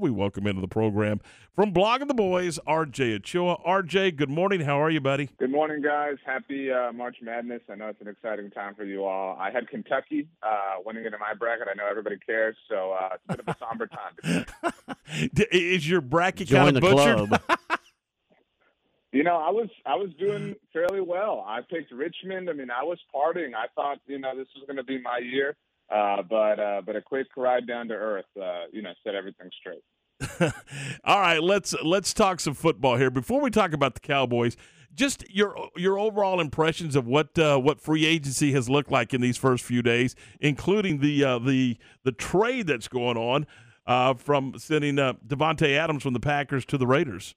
We welcome into the program from Blogging the Boys, RJ Ochoa. RJ, good morning. How are you, buddy? Good morning, guys. Happy uh, March Madness. I know it's an exciting time for you all. I had Kentucky uh, winning into my bracket. I know everybody cares, so uh, it's a bit of a somber time. Is your bracket Join kind of the butchered? club. you know, I was I was doing fairly well. I picked Richmond. I mean, I was partying. I thought you know this was going to be my year. Uh, but uh, but a quick ride down to earth, uh, you know, set everything straight. All right, let's let's talk some football here. Before we talk about the Cowboys, just your your overall impressions of what uh, what free agency has looked like in these first few days, including the uh, the the trade that's going on uh, from sending uh, Davante Adams from the Packers to the Raiders.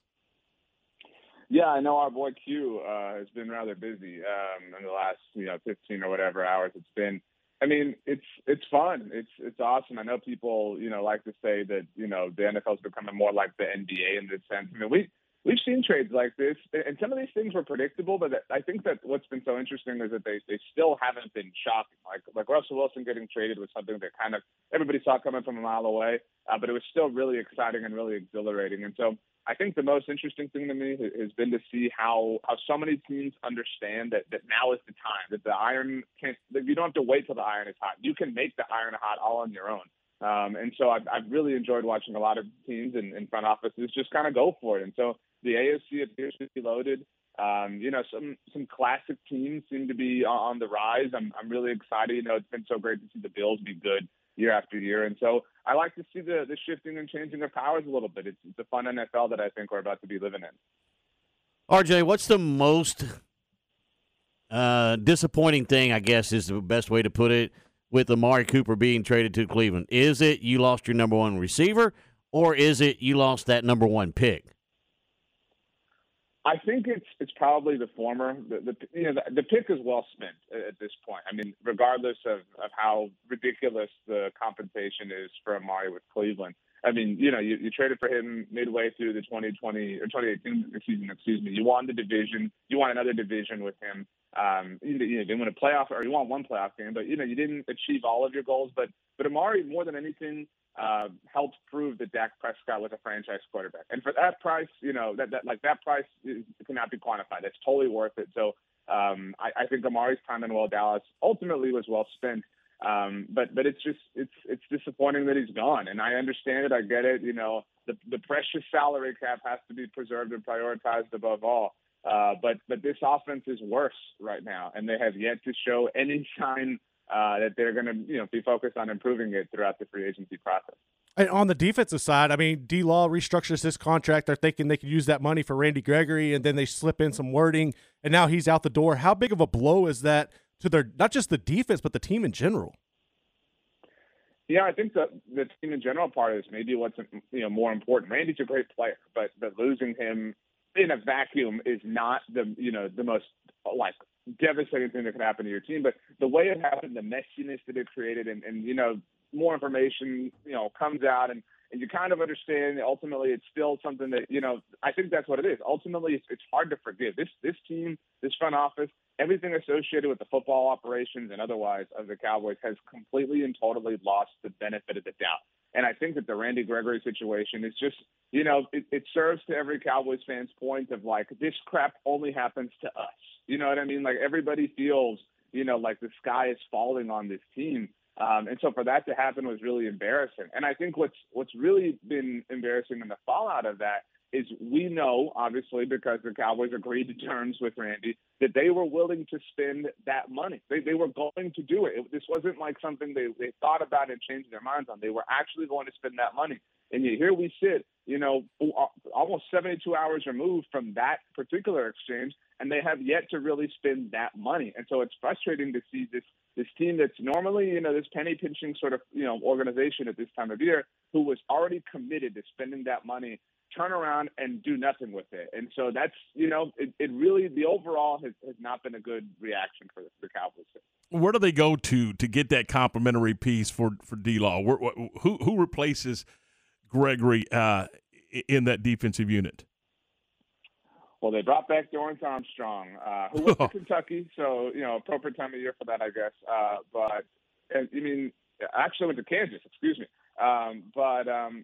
Yeah, I know our boy Q uh, has been rather busy um, in the last you know 15 or whatever hours it's been. I mean, it's it's fun. It's it's awesome. I know people, you know, like to say that you know the NFL is becoming more like the NBA in this sense. I mean, we we've seen trades like this, and some of these things were predictable. But I think that what's been so interesting is that they they still haven't been shocking. Like like Russell Wilson getting traded was something that kind of everybody saw coming from a mile away, uh, but it was still really exciting and really exhilarating. And so I think the most interesting thing to me has been to see how how so many teams understand that that now is the time that the iron can't that you don't have to wait till the iron is hot. You can make the iron hot all on your own. Um, and so I've, I've really enjoyed watching a lot of teams in, in front offices just kind of go for it. And so the AFC appears to be loaded. Um, you know, some some classic teams seem to be on the rise. I'm I'm really excited. You know, it's been so great to see the Bills be good year after year. And so I like to see the, the shifting and changing of powers a little bit. It's, it's a fun NFL that I think we're about to be living in. RJ, what's the most uh, disappointing thing, I guess is the best way to put it, with Amari Cooper being traded to Cleveland? Is it you lost your number one receiver, or is it you lost that number one pick? I think it's it's probably the former. The, the you know the, the pick is well spent at this point. I mean, regardless of, of how ridiculous the compensation is for Amari with Cleveland. I mean, you know, you, you traded for him midway through the 2020 or 2018 season. Excuse me. You won the division. You won another division with him. Um, you, you didn't win a playoff or you won one playoff game, but you know, you didn't achieve all of your goals. But but Amari, more than anything, uh, helped prove that Dak Prescott was a franchise quarterback. And for that price, you know, that, that like that price is, cannot be quantified. It's totally worth it. So um, I, I think Amari's time in Well Dallas ultimately was well spent. Um, but but it's just it's it's disappointing that he's gone. And I understand it. I get it. You know, the the precious salary cap has to be preserved and prioritized above all. Uh, but but this offense is worse right now, and they have yet to show any sign uh, that they're going to you know be focused on improving it throughout the free agency process. And on the defensive side, I mean, D Law restructures this contract. They're thinking they could use that money for Randy Gregory, and then they slip in some wording, and now he's out the door. How big of a blow is that to their not just the defense, but the team in general? Yeah, I think the the team in general part is maybe what's you know more important. Randy's a great player, but but losing him in a vacuum is not the you know the most like devastating thing that could happen to your team. But the way it happened, the messiness that it created, and, and you know more information you know comes out, and and you kind of understand. Ultimately, it's still something that you know. I think that's what it is. Ultimately, it's, it's hard to forgive. This this team, this front office, everything associated with the football operations and otherwise of the Cowboys has completely and totally lost the benefit of the doubt. And I think that the Randy Gregory situation is just, you know, it, it serves to every Cowboys fan's point of like, this crap only happens to us. You know what I mean? Like everybody feels, you know, like the sky is falling on this team. Um, and so for that to happen was really embarrassing. And I think what's what's really been embarrassing in the fallout of that is we know, obviously, because the Cowboys agreed to terms with Randy, that they were willing to spend that money. They, they were going to do it. it. This wasn't like something they, they thought about and changed their minds on. They were actually going to spend that money. And yet here we sit, you know, almost 72 hours removed from that particular exchange, and they have yet to really spend that money. And so it's frustrating to see this this team that's normally, you know, this penny pinching sort of, you know, organization at this time of year who was already committed to spending that money turn around and do nothing with it. And so that's, you know, it, it really, the overall has, has not been a good reaction for the Cowboys. Where do they go to to get that complementary piece for, for D Law? Who, who replaces Gregory uh, in that defensive unit? Well, they brought back Dorance Armstrong, uh, who went to Kentucky, so you know, appropriate time of year for that, I guess. Uh, but and, I mean, actually went to Kansas. Excuse me. Um, but um,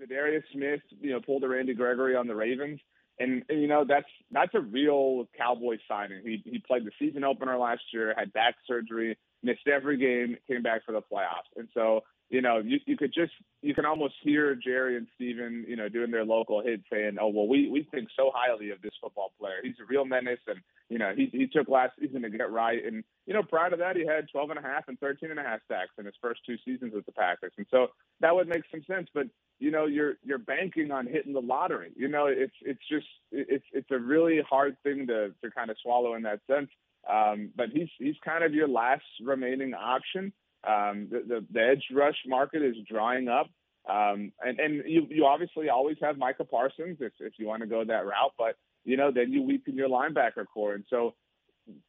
Za'Darius Smith, you know, pulled a Randy Gregory on the Ravens. And, and, you know that's that's a real Cowboy signing. He he played the season opener last year, had back surgery, missed every game, came back for the playoffs, and so you know, you, you could just you can almost hear Jerry and Stephen, you know, doing their local hit saying, "Oh well, we we think so highly of this football player. He's a real menace, and you know, he he took last season to get right, and you know, prior to that, he had 12 and a half and 13 and a half sacks in his first two seasons with the Packers, and so that would make some sense. But you know, you're you're banking on hitting the lottery. You know, it's it's just it's it's a really hard thing to to kind of swallow in that sense. Um, but he's he's kind of your last remaining option. Um, the, the, the edge rush market is drying up. Um, and, and you, you obviously always have Micah Parsons if, if you want to go that route, but you know, then you weaken your linebacker corps. And so,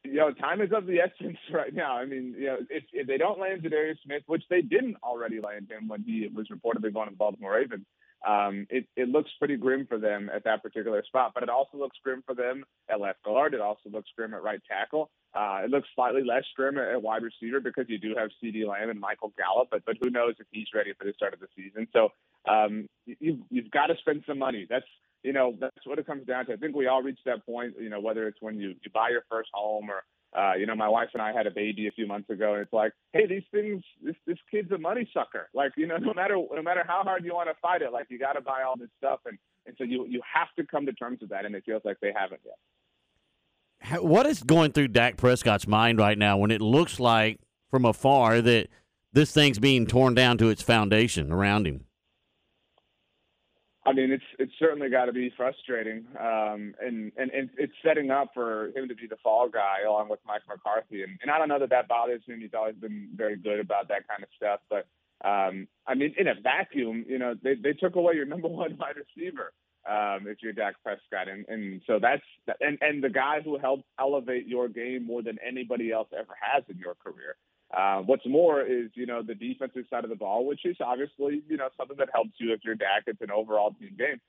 you know, time is of the essence right now. I mean, you know, if, if they don't land Za'Darius Smith, which they didn't already land him when he was reportedly going to the Baltimore Ravens, um, it, it looks pretty grim for them at that particular spot. But it also looks grim for them at left guard. It also looks grim at right tackle. Uh, it looks slightly less grim at wide receiver because you do have CeeDee Lamb and Michael Gallup, but but who knows if he's ready for the start of the season. So um, you, you've got to spend some money. That's you know that's what it comes down to. I think we all reach that point. You know whether it's when you you buy your first home or uh, you know, my wife and I had a baby a few months ago, and it's like, hey, these things, this this kid's a money sucker. Like, you know, no matter no matter how hard you want to fight it, like you got to buy all this stuff, and and so you you have to come to terms with that, and it feels like they haven't yet. What is going through Dak Prescott's mind right now when it looks like from afar that this thing's being torn down to its foundation around him? I mean, it's it's certainly got to be frustrating, um, and, and and it's setting up for him to be the fall guy along with Mike McCarthy. And, and I don't know that that bothers him. He's always been very good about that kind of stuff. But um, I mean, in a vacuum, you know, they they took away your number one wide receiver um, if you're Dak Prescott, and and so that's and and the guy who helped elevate your game more than anybody else ever has in your career. Uh, what's more is, you know, the defensive side of the ball, which is obviously, you know, something that helps you if you're Dak. It's an overall team game.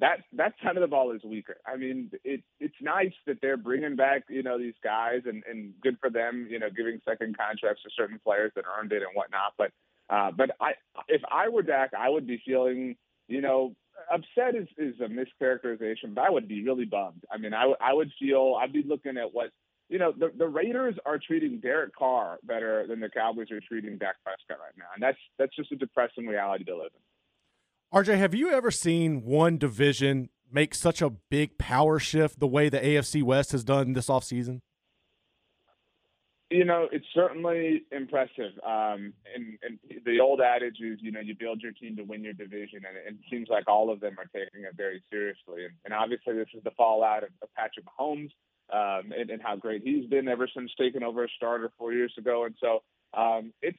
That that side of the ball is weaker. I mean, it, it's nice that they're bringing back, you know, these guys, and, and good for them, you know, giving second contracts to certain players that earned it and whatnot. But uh, but I, if I were Dak, I would be feeling, you know, upset is, is a mischaracterization, but I would be really bummed. I mean, I, w- I would feel I'd be looking at what you know, the, the Raiders are treating Derek Carr better than the Cowboys are treating Dak Prescott right now, and that's that's just a depressing reality to live in. RJ, have you ever seen one division make such a big power shift the way the AFC West has done this offseason? You know, it's certainly impressive. Um, and, and the old adage is, you know, you build your team to win your division, and it seems like all of them are taking it very seriously. And, and obviously, this is the fallout of, of Patrick Mahomes um, and, and how great he's been ever since taking over a starter four years ago. And so um, it's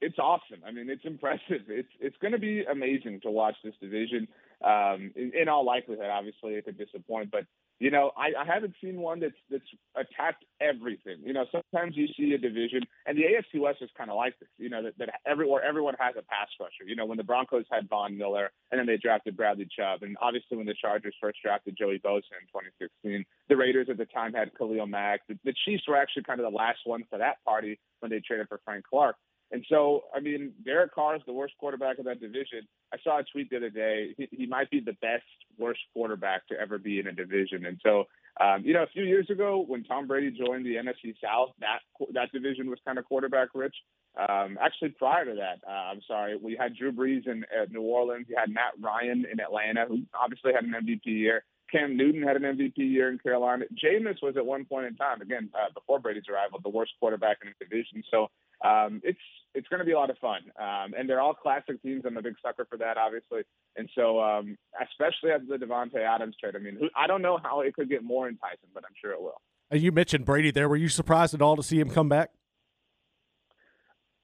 it's awesome. I mean, it's impressive. It's it's going to be amazing to watch this division. Um, in, in all likelihood, obviously, it could disappoint, but you know, I, I haven't seen one that's that's attacked everything. You know, sometimes you see a division, and the AFC West is kind of like this. You know, that, that everywhere everyone has a pass rusher. You know, when the Broncos had Von Miller, and then they drafted Bradley Chubb, and obviously when the Chargers first drafted Joey Bosa in 2016, the Raiders at the time had Khalil Mack. The, the Chiefs were actually kind of the last ones for that party when they traded for Frank Clark. And so, I mean, Derek Carr is the worst quarterback of that division. I saw a tweet the other day. He, he might be the best worst quarterback to ever be in a division. And so, um, you know, a few years ago when Tom Brady joined the NFC South, that that division was kind of quarterback rich. Um, actually, prior to that, uh, I'm sorry, we had Drew Brees in New Orleans. You had Matt Ryan in Atlanta, who obviously had an MVP year. Cam Newton had an MVP year in Carolina. Jameis was at one point in time, again, uh, before Brady's arrival, the worst quarterback in the division. So um, it's it's going to be a lot of fun. Um, and they're all classic teams. I'm a big sucker for that, obviously. And so, um, especially after the Davante Adams trade, I mean, who, I don't know how it could get more enticing, but I'm sure it will. And You mentioned Brady there. Were you surprised at all to see him come back?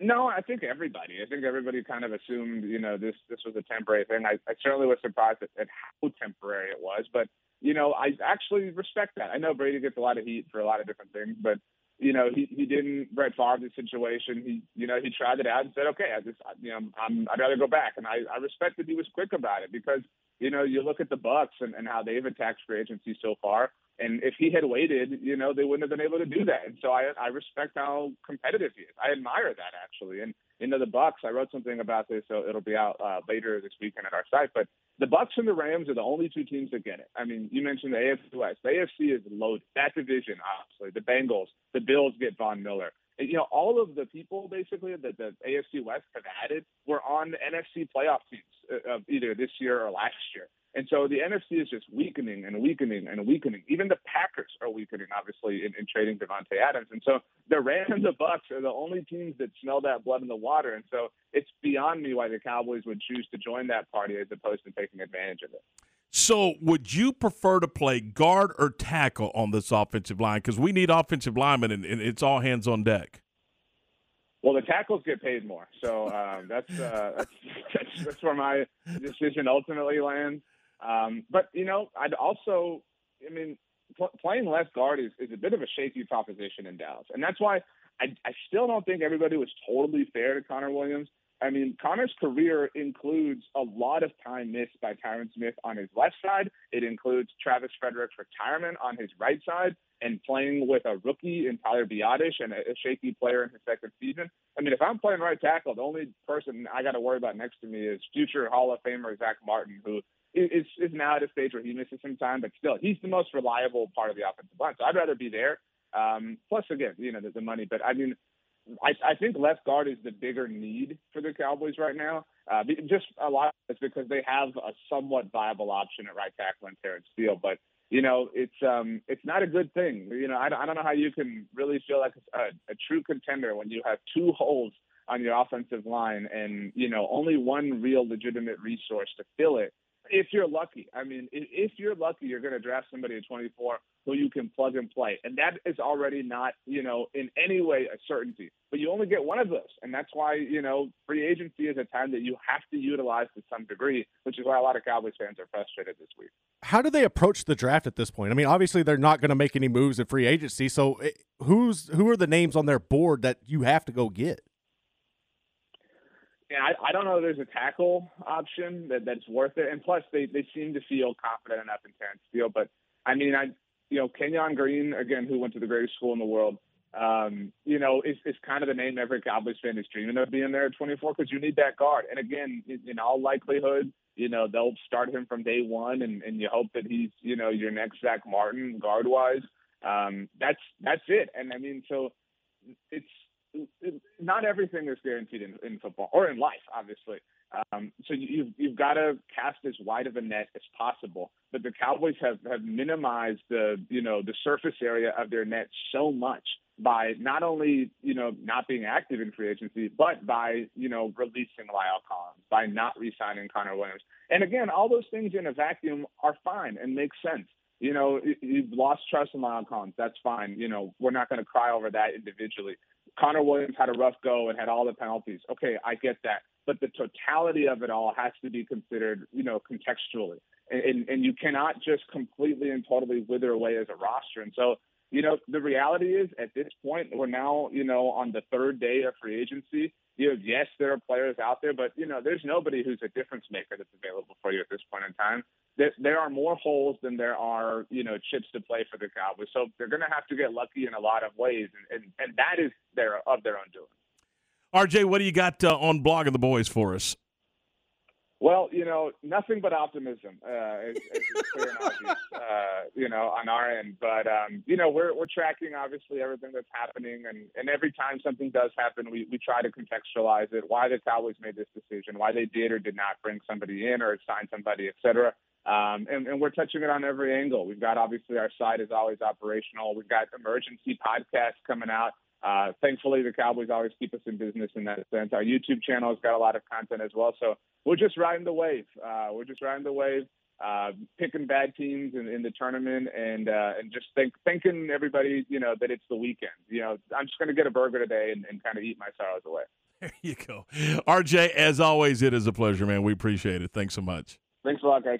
No, I think everybody. I think everybody kind of assumed, you know, this this was a temporary thing. I, I certainly was surprised at, at how temporary it was, but you know, I actually respect that. I know Brady gets a lot of heat for a lot of different things, but you know, he, he didn't Brett Favre the situation. He, you know, he tried it out and said, okay, I just, you know, I'm, I'd rather go back. And I, I respect that he was quick about it because, you know, you look at the Bucs and, and how they've attacked free agency so far. And if he had waited, you know, they wouldn't have been able to do that. And so I, I respect how competitive he is. I admire that actually. And you know, the Bucs. I wrote something about this, so it'll be out uh, later this weekend at our site. But the Bucs and the Rams are the only two teams that get it. I mean, you mentioned the AFC West. The AFC is loaded. That division, obviously, the Bengals, the Bills get Von Miller you know, all of the people basically that the AFC West have added were on NFC playoff teams uh, of either this year or last year. And so the NFC is just weakening and weakening and weakening. Even the Packers are weakening, obviously, in, in trading Davante Adams. And so the Rams and the Bucs are the only teams that smell that blood in the water. And so it's beyond me why the Cowboys would choose to join that party as opposed to taking advantage of it. So, would you prefer to play guard or tackle on this offensive line? Because we need offensive linemen, and, and, it's all hands on deck. Well, the tackles get paid more, so um, that's, uh, that's, that's where my decision ultimately lands. Um, but you know, I'd also, I mean, pl- playing left guard is, is a bit of a shaky proposition in Dallas, and that's why I, I still don't think everybody was totally fair to Connor Williams. I mean, Connor's career includes a lot of time missed by Tyron Smith on his left side. It includes Travis Frederick's retirement on his right side and playing with a rookie in Tyler Biadasz and a, a shaky player in his second season. I mean, if I'm playing right tackle, the only person I got to worry about next to me is future Hall of Famer Zack Martin, who is, is now at a stage where he misses some time, but still, he's the most reliable part of the offensive line. So I'd rather be there. Um, plus, again, you know, the, the money. But I mean, I, I think left guard is the bigger need for the Cowboys right now. Uh, just a lot it's because they have a somewhat viable option at right tackle in Terence Steele, but you know it's um it's not a good thing. You know I, I don't know how you can really feel like a, a true contender when you have two holes on your offensive line and you know only one real legitimate resource to fill it if you're lucky. I mean, if you're lucky, you're going to draft somebody at 24 who you can plug and play. And that is already not, you know, in any way a certainty. But you only get one of those. And that's why, you know, free agency is a time that you have to utilize to some degree, which is why a lot of Cowboys fans are frustrated this week. How do they approach the draft at this point? I mean, obviously they're not going to make any moves in free agency. So eh, who's who are the names on their board that you have to go get? Yeah, I, I don't know. There's a tackle option that, that's worth it, and plus they, they seem to feel confident enough in Terence Steele. But I mean, I you know Kenyon Green again, who went to the greatest school in the world. Um, you know, is is kind of the name every Cowboys fan is dreaming of being there at 24 because you need that guard. And again, in, in all likelihood, you know they'll start him from day one, and, and you hope that he's you know your next Zack Martin guard wise. Um, that's that's it. And I mean, so it's not everything is guaranteed in, in football or in life, obviously. Um, so you've you've got to cast as wide of a net as possible. But the Cowboys have have minimized the you know the surface area of their net so much by not only you know not being active in free agency, but by you know releasing La'el Collins, by not re-signing Connor Williams. And again, all those things in a vacuum are fine and make sense. You know, you've lost trust in La'el Collins. That's fine. You know, we're not going to cry over that individually. Connor Williams had a rough go and had all the penalties. Okay, I get that. But the totality of it all has to be considered, you know, contextually. And, and, and you cannot just completely and totally wither away as a roster. And so, you know, the reality is at this point, we're now, you know, on the third day of free agency. You know, yes, there are players out there, but, you know, there's nobody who's a difference maker that's available for you at this point in time there, there are more holes than there are, you know, chips to play for the Cowboys. So they're going to have to get lucky in a lot of ways, and, and, and that is their of their own doing. RJ, what do you got uh, on blogging the boys for us? Well, you know, nothing but optimism, uh, as, as clear and obvious, uh, you know, on our end. But um, you know, we're we're tracking obviously everything that's happening, and and every time something does happen, we we try to contextualize it, why the Cowboys made this decision, why they did or did not bring somebody in or sign somebody, et cetera. Um, and, and, we're touching it on every angle. We've got obviously our site is always operational. We've got emergency podcasts coming out. Uh, thankfully, the Cowboys always keep us in business in that sense. Our YouTube channel has got a lot of content as well. So we're just riding the wave. Uh, we're just riding the wave, uh, picking bad teams in, in the tournament, and uh, and just think, thinking everybody, you know, that it's the weekend. You know, I'm just going to get a burger today and, and kind of eat my sorrows away. There you go, RJ. As always, it is a pleasure, man. We appreciate it. Thanks so much. Thanks a lot, guys.